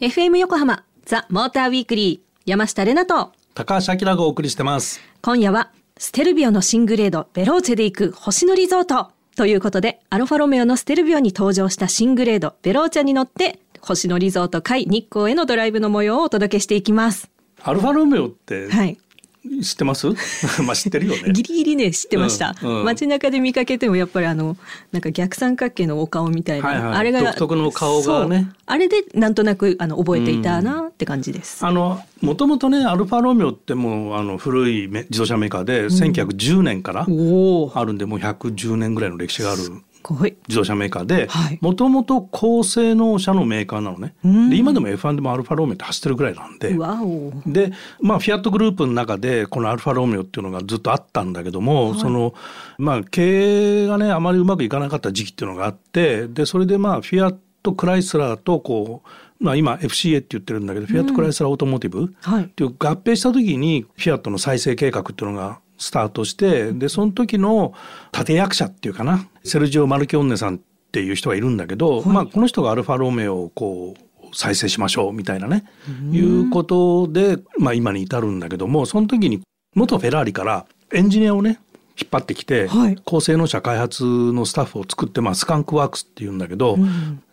FM 横浜ザ・モーターウィークリー山下れなと。高橋明がお送りしてます。今夜はステルビオの新グレードベローチェで行く星野リゾート。ということでアルファロメオのステルビオに登場した新グレードベローチェに乗って星野リゾート海日光へのドライブの模様をお届けしていきます。アルファロメオって、はい知ってます？まあ知ってるよね。ギリギリね知ってました、うんうん。街中で見かけてもやっぱりあのなんか逆三角形のお顔みたいな、はいはい。あれが独特の顔がね。あれでなんとなくあの覚えていたなって感じです、あのもともとねアルファロメオってもうあの古いめ自動車メーカーで、1910年からあるんでもう110年ぐらいの歴史がある自動車メーカーではい。もともと高性能車のメーカーなのね。うん。で今でも F1 でもアルファロメオって走ってるぐらいなんで。でまあフィアットグループの中でこのアルファロメオっていうのがずっとあったんだけども、そのまあ経営がねあまりうまくいかなかった時期っていうのがあってでそれでまあフィアッとクライスラーとこう、まあ、今 FCA って言ってるんだけど、フィアットクライスラーオートモーティブはい。っていう合併した時にフィアットの再生計画っていうのがスタートしてでその時の立役者っていうかなセルジオ・マルキオンネさんっていう人がいるんだけど、まあ、この人がアルファロメオをこう再生しましょうみたいなねいうことで、まあ、今に至るんだけどもその時に元フェラーリからエンジニアをね引っ張ってきて、はい。高性能車開発のスタッフを作って、まあ、スカンクワークスっていうんだけど、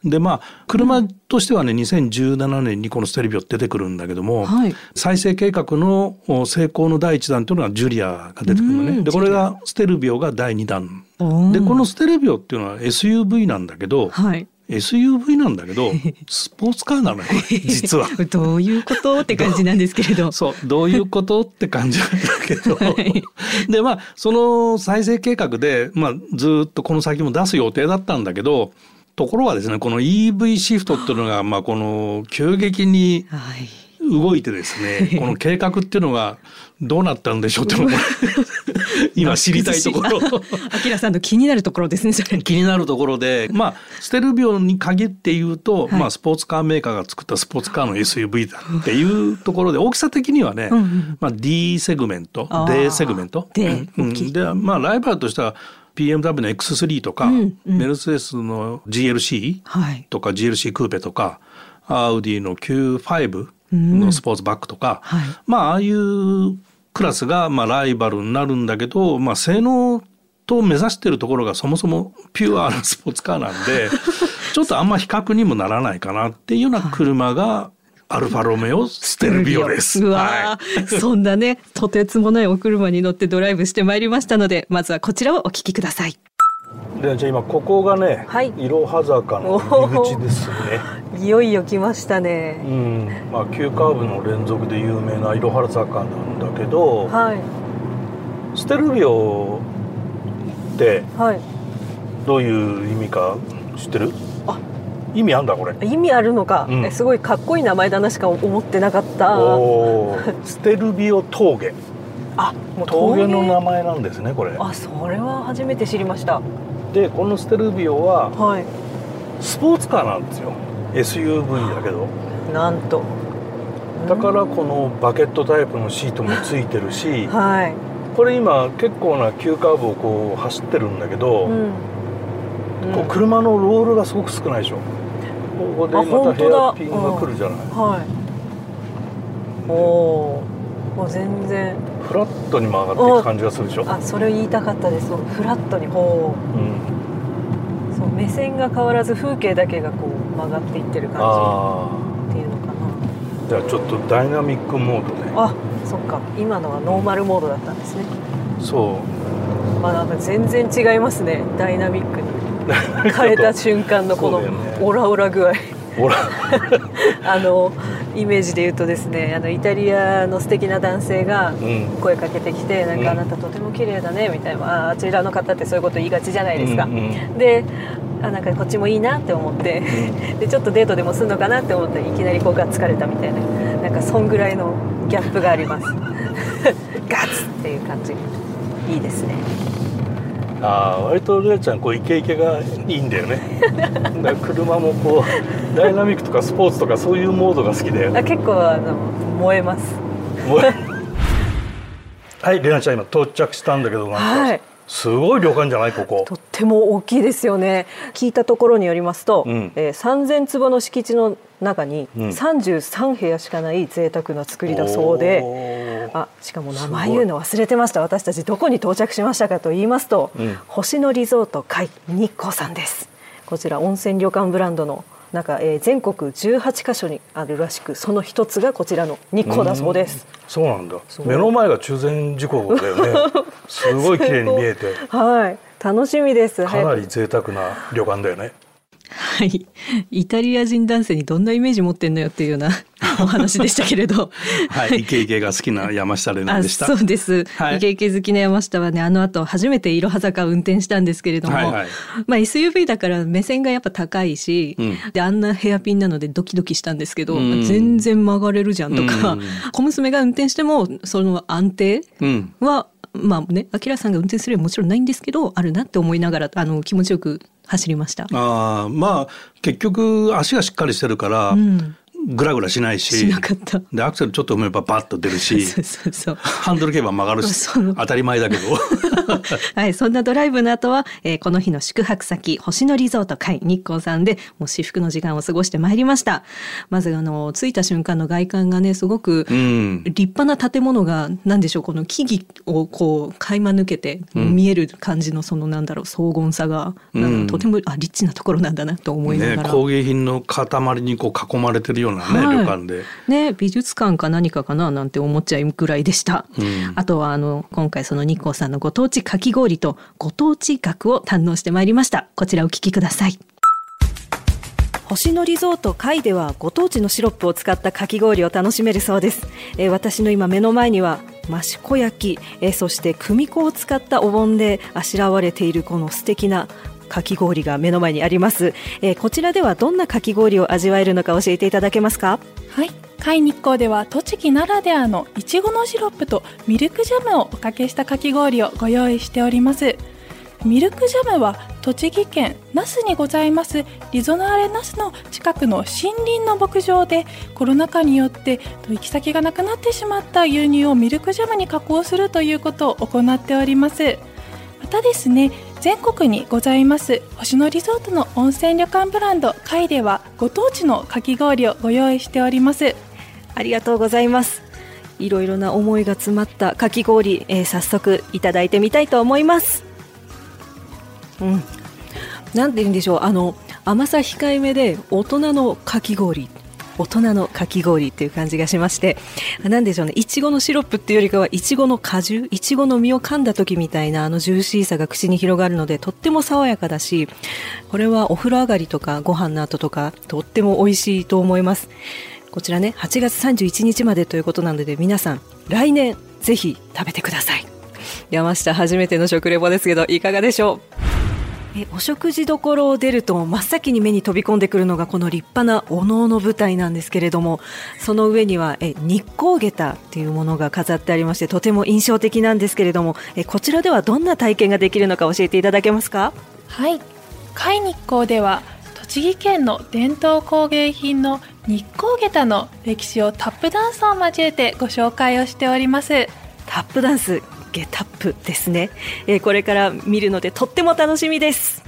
でまあ車としてはね2017年にこのステレビオ出てくるんだけども、はい。再生計画のお成功の第一弾というのがジュリアが出てくるのうんね。でこれがステルビオが第二弾。おーでこのステルビオっていうのは SUV なんだけど、はい SUV なんだけど スポーツカーなのよ実は。どういうことって感じなんですけれど。そうどういうことって感じなんだけど、はい。でまあその再生計画で、まあ、ずっとこの先も出す予定だったんだけどところがですねこの EV シフトっていうのが、まあ、この急激にはい。動いてですねこの計画っていうのがどうなったんでしょうっていう 今知りたいところ。あきらさんの気になるところですねそれ。気になるところでまあステルヴィオに限って言うと、はい。まあ、スポーツカーメーカーが作ったスポーツカーの SUV だっていうところで大きさ的にはね、うんうんまあ、D セグメント D セグメント。D うん。でまあライバルとしては BMW の X3 とか、うんうん。メルセデスの GLC はい。とか GLC クーペとかアウディの Q5 のスポーツバッグとか、はい。まあああいうクラスがまあライバルになるんだけど、まあ、性能と目指してるところがそもそもピュアなスポーツカーなんで ちょっとあんま比較にもならないかなっていうような車がアルファロメオステルビオです。うはわー、そんなねとてつもないお車に乗ってドライブしてまいりましたのでまずはこちらをお聞きくださいい、でじゃあ今ここがね、はい。いろは坂の入り口ですね。いよいよ来ましたね。うん、まあ急カーブの連続で有名ないろは坂なんだけど、はい。ステルビオってはい。どういう意味か知ってる？あ。意味あんだこれ。意味あるのか、うん。えすごいかっこいい名前だなしか思ってなかった。おー。ステルビオ峠あもう峠の名前なんですねこれ。あそれは初めて知りました。でこのステルビオははい。スポーツカーなんですよ。SUV だけど。なんと。だからこのバケットタイプのシートもついてるしはい、これ今結構な急カーブをこう走ってるんだけど、うん。こう車のロールがすごく少ないでしょ。ここであまたヘアピンが来るじゃない。はい。おお全然フラットに曲がっていく感じがするでしょ、あそれを言いたかったです。フラットにほう。ん、うそう目線が変わらず風景だけがこう曲がっていってる感あじっていうのかな。あじゃあちょっとダイナミックモードであそっか。今のはノーマルモードだったんですね。そう。まあなんか全然違いますね。ダイナミックに。変えた瞬間のこのオラオラ具合。ほら あのイメージで言うとですねあのイタリアの素敵な男性がうん。声かけてきて「なんうん。かあなたとても綺麗だね」みたいなああちらの方ってそういうこと言いがちじゃないですか、うんうんであなんかこっちもいいなって思ってでちょっとデートでもするのかなって思っていきなりこうが疲れたみたいななんかそんぐらいのギャップがあります。ガツっていう感じ。いいですねああ割とレアちゃんこうイケイケがいいんだよね。だ車もこうダイナミックとかスポーツとかそういうモードが好きだよあ結構あの燃えます。はいレナちゃん今到着したんだけどなんか、はい。すごい旅館じゃない？ここ。とってても大きいですよね。聞いたところによりますと、うん。えー、3000坪の敷地の中に33部屋しかない贅沢な作りだそうで、おーあしかも名前言うの忘れてました。私たちどこに到着しましたかと言いますと、うん。星野リゾート界日光さんです。こちら温泉旅館ブランドの中、えー全国18カ所にあるらしくその一つがこちらの日光だそうです。そうなんだ。目の前が中禅寺湖だよね。すごい綺麗に見えて。はい。楽しみです。かなり贅沢な旅館だよねはい。イタリア人男性にどんなイメージ持ってんのよっていうような お話でしたけれど。はい。イケイケが好きな山下玲あ奈でした。そうです、はい。イケイケ好きな山下はねあの後初めていろは坂を運転したんですけれども、はいはい。まあ SUV だから目線がやっぱ高いし、うん。であんなヘアピンなのでドキドキしたんですけど、うん。全然曲がれるじゃんとか、うん。小娘が運転してもその安定うん。はまあね、アキラさんが運転すればもちろんないんですけど、あるなって思いながら、あの、気持ちよく走りました。ああまあ結局足がしっかりしてるから、うん。グラグラしないししなかった。でアクセルちょっと踏めばバッと出るしそうそうそう。ハンドル切れば曲がるし当たり前だけど はい、そんなドライブの後は、えーこの日の宿泊先、星野リゾート会日光さんで、もう至福の時間を過ごしてまいりました。まず、あの、着いた瞬間の外観がね、すごく、うん立派な建物が、なんでしょう、この木々をこう、垣間抜けて、うん見える感じの、その、なんだろう、荘厳さが、うんとても、あ、リッチなところなんだなと思いながら。ね工芸品の塊にこう囲まれてるようなね、はい旅館でね、美術館か何かかななんて思っちゃうぐらいでした。うんあとはあの今回その日光さんのご当地かき氷とご当地学を堪能してまいりました。こちらお聞きください。星野リゾート界ではご当地のシロップを使ったかき氷を楽しめるそうです、えー私の今目の前には益子焼き、えーそして組子を使ったお盆であしらわれているこの素敵なかき氷が目の前にあります、えーこちらではどんなかき氷を味わえるのか教えていただけますか？はい、海日光では栃木ならではのいちごのシロップとミルクジャムをおかけしたかき氷をご用意しております。ミルクジャムは栃木県那須にございます。リゾナーレ那須の近くの森林の牧場でコロナ禍によって行き先がなくなってしまった牛乳をミルクジャムに加工するということを行っております。またですね全国にございます星野リゾートの温泉旅館ブランド界ではご当地のかき氷をご用意しておりますありがとうございます。いろいろな思いが詰まったかき氷、えー早速いただいてみたいと思います。うん。なんて言うんでしょう、あの甘さ控えめで大人のかき氷。大人のかき氷っていう感じがしまして、なんでしょうね、いちごのシロップっていうよりかは、いちごの果汁、いちごの実を噛んだ時みたいなあのジューシーさが口に広がるので、とっても爽やかだし、これはお風呂上がりとかご飯の後とか、とっても美味しいと思います。こちらね8月31日までということなので皆さん来年ぜひ食べてください。山下初めての食レポですけどいかがでしょう？えお食事どころを出ると真っ先に目に飛び込んでくるのがこの立派なお能の舞台なんですけれどもその上にはえ日光下駄っていうものが飾ってありましてとても印象的なんですけれどもえこちらではどんな体験ができるのか教えていただけますか？はい。海日光では栃木県の伝統工芸品の日光下駄の歴史をタップダンスを交えてご紹介をしております。タップダンスゲタップですね、えーこれから見るのでとっても楽しみです。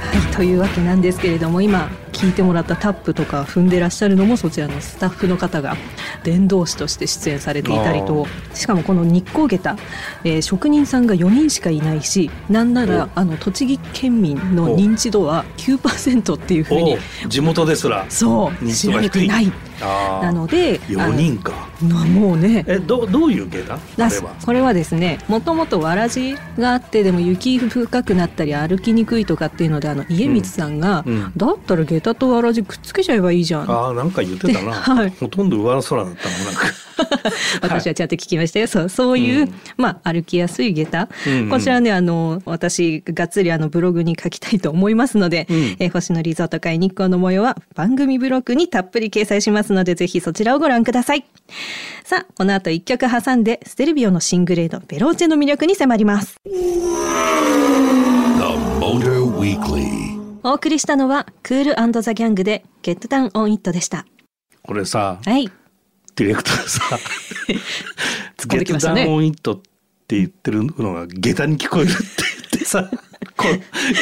はい、というわけなんですけれども今聞いてもらったタップとか踏んでらっしゃるのもそちらのスタッフの方が伝道師として出演されていたりとしかもこの日光下駄、えー職人さんが4人しかいないしなんならあの栃木県民の認知度は9%っていうふうにお地元ですら。そう。認知知られてない。なので4人か。もうね。えどどういう芸だだあれは。これはですねもともとわらじがあってでも雪深くなったり歩きにくいとかっていうのであの家光さんが、うん。うん。だったら下駄とわらじくっつけちゃえばいいじゃんあーなんか言ってたな、はいほとんど上空だったもんなんか 私はちゃんと聞きましたよ。そう、そういう、うんまあ、歩きやすい下駄。うんうんこちらね、あの、私、がっつりあの、ブログに書きたいと思いますので、うんえー星野リゾート会日光の模様は番組ブログにたっぷり掲載しますので、ぜひそちらをご覧ください。さあ、この後一曲挟んで、ステルビオの新グレード、ベローチェの魅力に迫ります。The Motor Weekly. お送りしたのは、クールザ・ギャングで、ゲットダウン・オン・イットでした。これさはい。ディレクターさ 突っ込んできましたねゲットダウンイットって言ってるのが下駄に聞こえるって言ってさ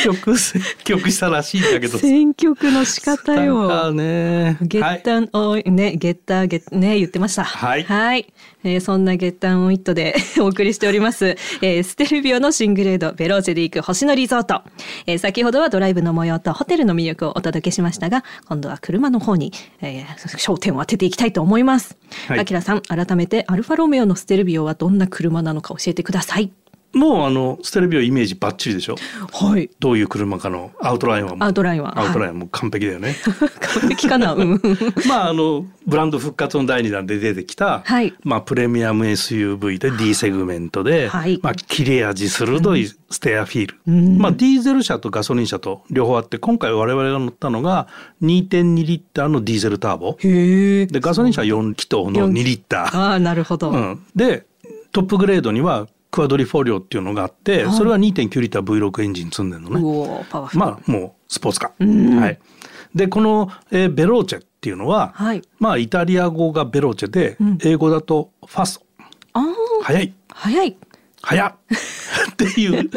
曲選曲したらしいんだけど選曲の仕方よ。ねゲッタンオイ、ね、ゲッターゲッ、ね、言ってました。はいえーそんなゲッタンオイットで お送りしております。えーステルヴィオの新グレード、ヴェローチェで行く星野リゾート。えー先ほどはドライブの模様とホテルの魅力をお届けしましたが、今度は車の方に、えー焦点を当てていきたいと思います。はいアキラさん、改めてアルファロメオのステルヴィオはどんな車なのか教えてください。もうあのステルヴィオイメージバッチリでしょ？はい。どういう車かのアウトラインはアウトラインは。アウトラインはもう完璧だよね、完璧かな？うん。まああのブランド復活の第2弾で出てきた、はい。まあ、プレミアム SUV で D セグメントで、はい。まあ、切れ味鋭いステアフィール、うん。まあ、ディーゼル車とガソリン車と両方あって今回我々が乗ったのが2.2リッターのディーゼルターボ。へえ。でガソリン車は4気筒の2リッター、ああ、なるほど。うん、でトップグレードにはクアドリフォリオっていうのがあって、はいそれは2.9リッター V6 エンジン積んでるのね。まあもうスポーツカうんー。はい。でこの、えーベローチェっていうのは、はいまあイタリア語がベローチェで、うん英語だとファストああ、早い早い。早っ っていう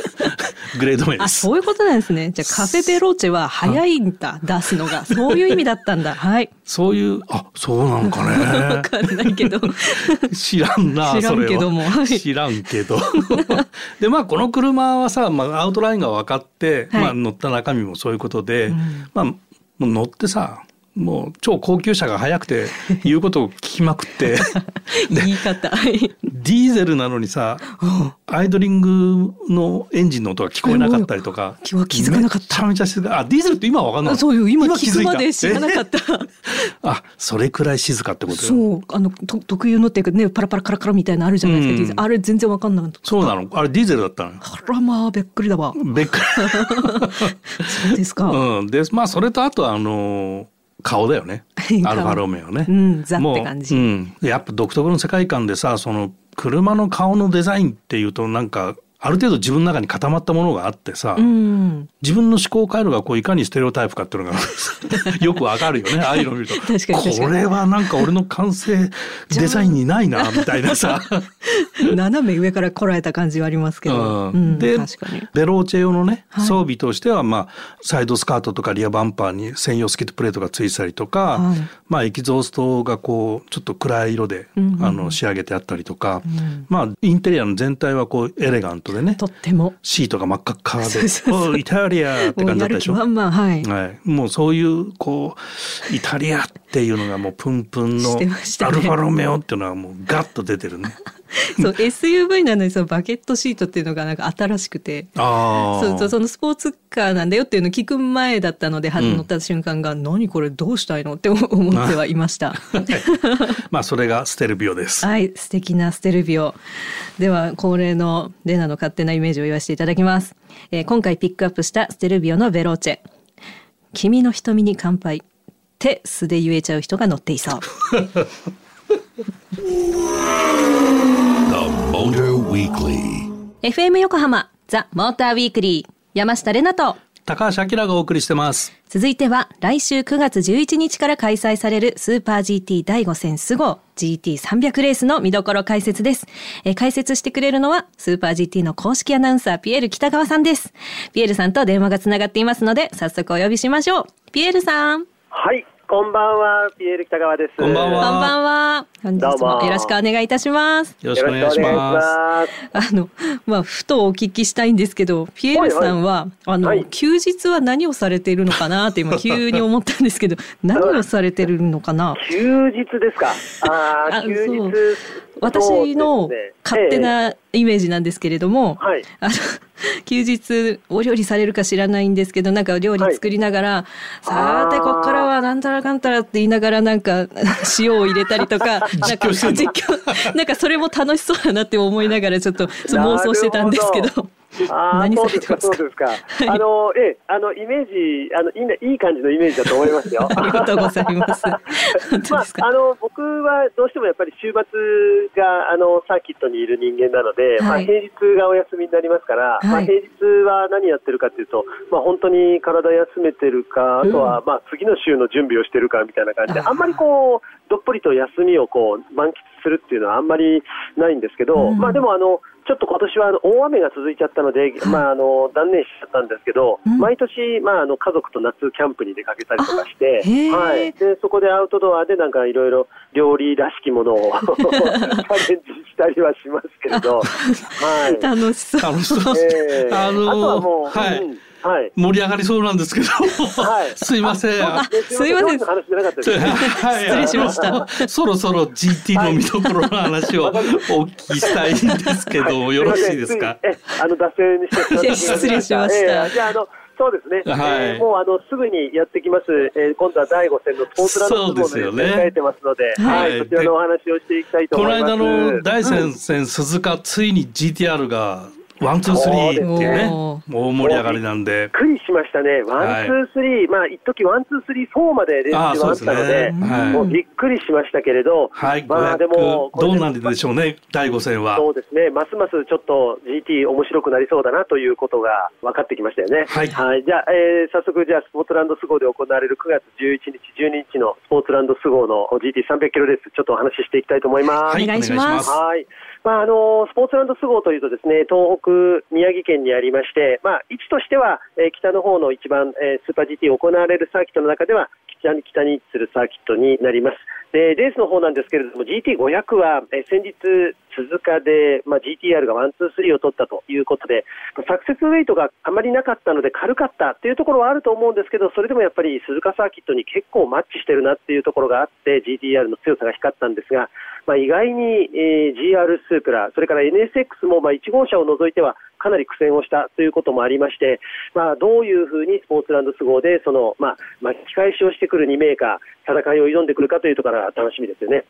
グレード名であ、す。そういうことなんですね。じゃあカフェベローチェは早いんだ、出すのが。そういう意味だったんだ。はい。そういうあそうなのかわね。かんないけど。知らんな知らんけどもはい知らんけどでまあこの車はさ、まあ、アウトラインが分かって、はいまあ、乗った中身もそういうことで、うんまあ乗ってさもう超高級車が速くて 言うことを聞きまくって 言い方。はい。ディーゼルなのにさアイドリングのエンジンの音が聞こえなかったりとか今日は気づかなかっためちゃめちゃ静かあディーゼルって今は分かんないあそうよ。今気づいで知らなかった。あそれくらい静かってことよそう。あの、と特有のっていうかね、パラパラカラカラみたいなのあるじゃないですか。うんディーゼルあれ全然わかんなかった。そうなのあれディーゼルだったのよあらまあ、びっくりだわ。べっか そうですか。うん、でまあそれとあとあの顔だよね。顔。アルファロメオね。うんザって感じ。もううん、やっぱ独特の世界観でさその車の顔のデザインっていうとなんかある程度自分の中に固まったものがあってさ、うん。自分の思考回路がこういかにステレオタイプかっていうのが よくわかるよねああいうのを見るとこれはなんか俺の完成デザインにないな みたいなさ。斜め上からこらえた感じはありますけど。うんうんで確かに。ベローチェ用のね、はい装備としては、まあ、サイドスカートとかリアバンパーに専用スキットプレートがついてたりとか、はいまあ、エキゾーストがこうちょっと暗い色で、うんうんうんあの仕上げてあったりとか、んまあ、インテリアの全体はこうエレガントでねとっても。シートが真っ赤っかで おイタリアって感じだったでしょ？気満々、はい。はい、もうそういうこうイタリアっていうのがもうプンプンの アルファロメオっていうのはもうガッと出てるね。そう SUV なのにそのバケットシートっていうのがなんか新しくて。あそうそうそのスポーツカーなんだよっていうのを聞く前だったので、ん乗った瞬間が、何これどうしたいの？って思ってはいました。まあそれがステルビオです。はい、素敵なステルビオ。では、恒例のレナの勝手なイメージを言わせていただきます。えー今回ピックアップしたステルビオのベローチェ。君の瞳に乾杯。って素で言えちゃう人が乗っていそう。The Motor Weekly. FM 横浜ザ・モーターウィークリー山下れなと。高橋明がお送りしてます。続いては来週9月11日から開催されるスーパー GT 第5戦スゴ GT300 レースの見どころ解説です、えー解説してくれるのはスーパー GT の公式アナウンサーピエール北川さんです。ピエールさんと電話がつながっていますので早速お呼びしましょう。ピエールさん。はい、こんばんは、ピエール北川です。こんばんは。こんばんは。本日どうも。もよろしくお願いいたします。よろしくお願いします。あのまあふとお聞きしたいんですけどピエールさんは、あの、はい。休日は何をされているのかなって今 急に思ったんですけど何をされてるのかな？休日ですか？あああ、休そう。日。私の勝手なイメージなんですけれども、はい。あの休日お料理されるか知らないんですけどなんか料理作りながら、さーてこっからはなんたらかんたらって言いながらなんか 塩を入れたりとかなんか実況なんかそれも楽しそうだなって思いながらちょっと妄想してたんですけなど。あそうですか、そうですか。あの、ええ、あの、イメージ、あの、いいね、いい感じのイメージだと思いますよ。ありがとうございます。ま。あ、あの僕はどうしてもやっぱり週末があのサーキットにいる人間なので、まあ、はい平日がお休みになりますから、はいまあ、平日は何やってるかというと、まあ、本当に体休めてるか、あとはまあ次の週の準備をしてるかみたいな感じで、あんまりこうどっぷりと休みをこう満喫するっていうのはあんまりないんですけど、うんまあ、でもあの、ちょっと今年はあの大雨が続いちゃったので、まあ、あの断念しちゃったんですけど、うん。毎年、まあ、あの家族と夏キャンプに出かけたりとかして、はい、でそこでアウトドアでなんかいろいろ料理らしきものを チャレンジしたりはしますけれど、はい。楽しそう。楽しそう。ですえ。ーあのあとはもう、はい。うん。はい。盛り上がりそうなんですけど、はい。すいません。すいません。失礼しました。そろそろ GT の見どころの話を お聞きしたいんですけど、はい。よろしいですか？あの脱線してしまった。失礼しました。ええじゃあ、あの、そうですね。はい。えーもうあのすぐにやってきます。えー今度は第5戦のスポーツランドそうですよね。控えてますので、はい。はい、そちらのお話をしていきたいとこの思います。間の大戦戦鈴鹿、ついに GTR がワンツースリー。っていうね、お大盛り上がりなんで。びっ。くりしましたね、ワン、はい。ツー、スリー、まあ、一時ワン、ツー、スリー、フォーまで練習があったので、もうびっくりしましたけれど、はい、まあ、でも、500どうなんでしょうね、第5戦は。そうですね、ますますちょっと GT 面白くなりそうだなということが分かってきましたよね。はい。じゃあ、えー早速、じゃあ、スポーツランド SUGO で行われる9月11日、12日のスポーツランド SUGO の GT300 キロレース、ちょっとお話ししていきたいと思います。はい。お願いします。はい。まあ、あの、スポーツランド SUGO というとですね、東北、宮城県にありまして、まあ、位置としては、えー北の方の一番、えースーパー GT 行われるサーキットの中では、北に北に位置するサーキットになります。で、レースの方なんですけれども、GT500 は、えー先日、鈴鹿で、まあ、GTR がワン、ツー、スリーを取ったということで、サクセスウェイトがあまりなかったので軽かったっていうところはあると思うんですけど、それでもやっぱり鈴鹿サーキットに結構マッチしてるなっていうところがあって、GTR の強さが光ったんですが、まあ、意外に、えー GR スープラ、それから NSX もまあ1号車を除いてはかなり苦戦をしたということもありまして、まあ、どういうふうにスポーツランド都合でその、まあ、巻き返しをしてくる2メーカー、戦いを挑んでくるかというところが楽しみですよね。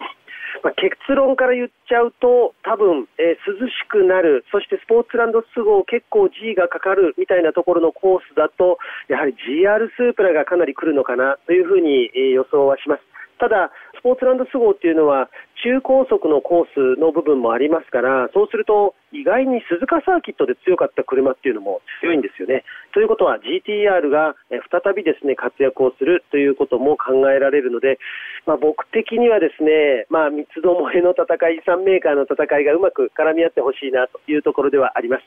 まあ、結論から言っちゃうと、多分、えー涼しくなる、そしてスポーツランド都合結構 G がかかるみたいなところのコースだと、やはり GR スープラがかなり来るのかなというふうに、えー予想はします。ただ、スポーツランド都合っていうのは、中高速のコースの部分もありますから、そうすると、意外に鈴鹿サーキットで強かった車っていうのも強いんですよね。ということは、GTR が再びですね、活躍をするということも考えられるので、まあ、僕的にはですね、まあ、三つどもえの戦い、3メーカーの戦いがうまく絡み合ってほしいなというところではあります。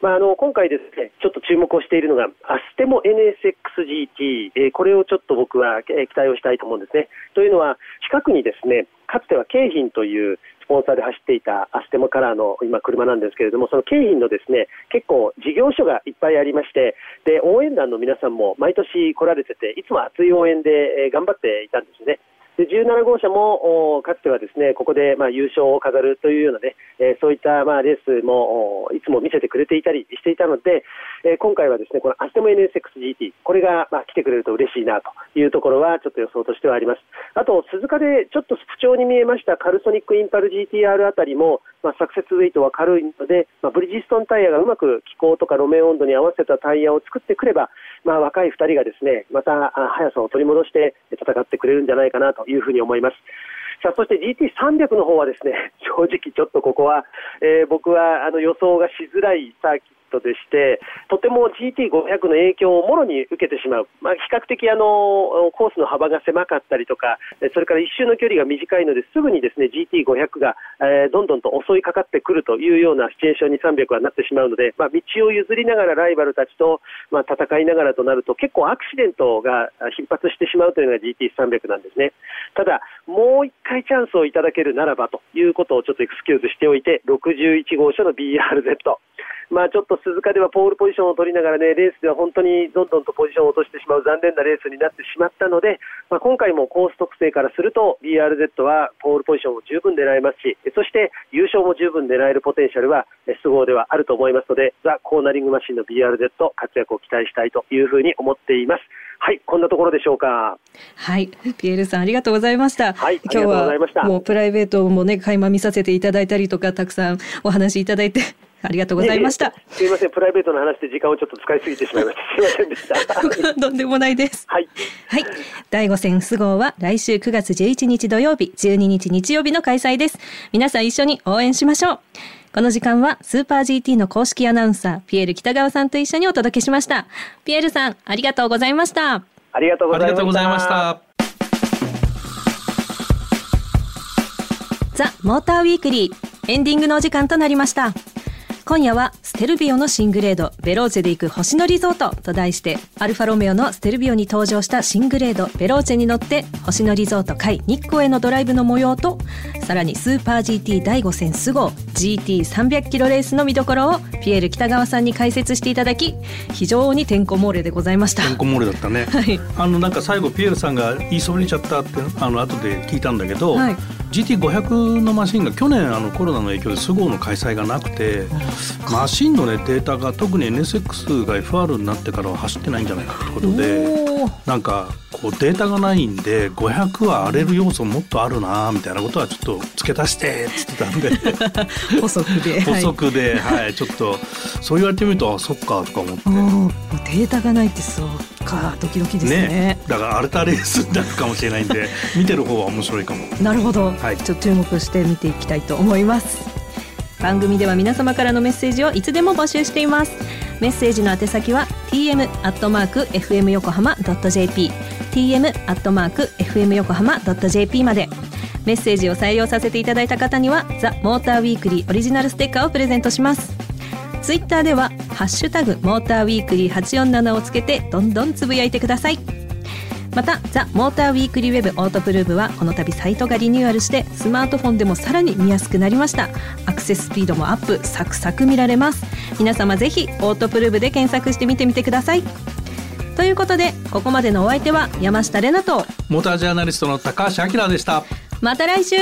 まあ、あの今回ですね、ちょっと注目をしているのが、アステモ NSXGT、えーこれをちょっと僕は、えー期待をしたいと思うんですね。というのは、近くにですね、かつては京浜というスポンサーで走っていたアステモカラーの今車なんですけれども、その京浜のですね、結構事業所がいっぱいありまして、で、応援団の皆さんも毎年来られてて、いつも熱い応援で、えー頑張っていたんですね。で17号車もおかつてはですねここでまあ優勝を飾るというようなね、えーそういったまあレースもおいつも見せてくれていたりしていたので、えー今回はですねこのアステモ NSXGT これがまあ来てくれると嬉しいなというところはちょっと予想としてはあります。あと鈴鹿でちょっと不調に見えましたカルソニックインパル GTR あたりもまあサクセスウェイトは軽いので、まあ、ブリヂストンタイヤがうまく気候とか路面温度に合わせたタイヤを作ってくれば、まあ、若い2人がですねまたあ速さを取り戻して戦ってくれるんじゃないかなというふうに思います。さあそして GT300 の方はですね 正直ちょっとここは、えー僕はあの予想がしづらいサーキットでしてとても GT500 の影響をもろに受けてしまう、まあ、比較的あのコースの幅が狭かったりとかそれから一周の距離が短いのですぐにですね GT500 が、えーどんどんと襲いかかってくるというようなシチュエーションに300はなってしまうので、まあ、道を譲りながらライバルたちと、まあ、戦いながらとなると結構アクシデントが頻発してしまうというのが GT300 なんですね。ただ、もう一回チャンスをいただけるならばということをちょっとエクスキューズしておいて、61号車の BRZ。まあちょっと鈴鹿ではポールポジションを取りながらね、レースでは本当にどんどんとポジションを落としてしまう残念なレースになってしまったので、まあ、今回もコース特性からすると BRZ はポールポジションを十分狙えますし、そして優勝も十分狙えるポテンシャルは都合ではあると思いますので、ザ・コーナリングマシンの BRZ 活躍を期待したいというふうに思っています。はい、こんなところでしょうか。はい、ピエールさんありがとうございました。はい、今日はもうプライベートもね垣間見させていただいたりとかたくさんお話いただいてありがとうございました。すみません、プライベートの話で時間をちょっと使いすぎてしまいました。すみませんでした。とんでもないです。はい。はい。第5戦ス号は来週9月11日土曜日、12日日曜日の開催です。皆さん一緒に応援しましょう。この時間はスーパー GT の公式アナウンサー、ピエール北川さんと一緒にお届けしました。ピエールさん、ありがとうございました。ありがとうございました。ザ・モーターウィークリーエンディングのお時間となりました。今夜はステルビオの新グレードベローチェで行く星野リゾート。と題してアルファロメオのステルビオに登場した新グレードベローチェに乗って星野リゾート海日光へのドライブの模様とさらにスーパー GT 第5戦ス号 GT300 キロレースの見どころをピエール北川さんに解説していただき非常にてんこ盛れでございました。てんこ盛れだったね、はい、あのなんか最後ピエールさんが言いそびれちゃったってあの後で聞いたんだけど、はい。GT500 のマシンが去年あのコロナの影響でスゴーの開催がなくてマシンの、ね、データが特に NSX が FR になってからは走ってないんじゃないかってことでなんかこうデータがないんで500は荒れる要素もっとあるなみたいなことはちょっと付け足してっつってたんで。補足で。補足で、はい、ちょっとそう言われてみるとあそっかとか思って。データがないってそうかドキドキですね、ね、だからアルタレースになるかもしれないんで見てる方は面白いかも。なるほど、はい、ちょっと注目して見ていきたいと思います番組では皆様からのメッセージをいつでも募集しています。メッセージの宛先は tm アットマーク fm 横浜 .jp tm アットマーク fm 横浜 .jp まで。メッセージを採用させていただいた方にはザ・モーターウィークリーオリジナルステッカーをプレゼントします。ツイッターではハッシュタグモーターウィークリー847をつけてどんどんつぶやいてください。またザ・モーターウィークリーウェブオートプルーブはこの度サイトがリニューアルしてスマートフォンでもさらに見やすくなりました。アクセススピードもアップサクサク見られます。皆様ぜひオートプルーブで検索してみてみてください。ということでここまでのお相手は山下れなとモータージャーナリストの高橋明でした。また来週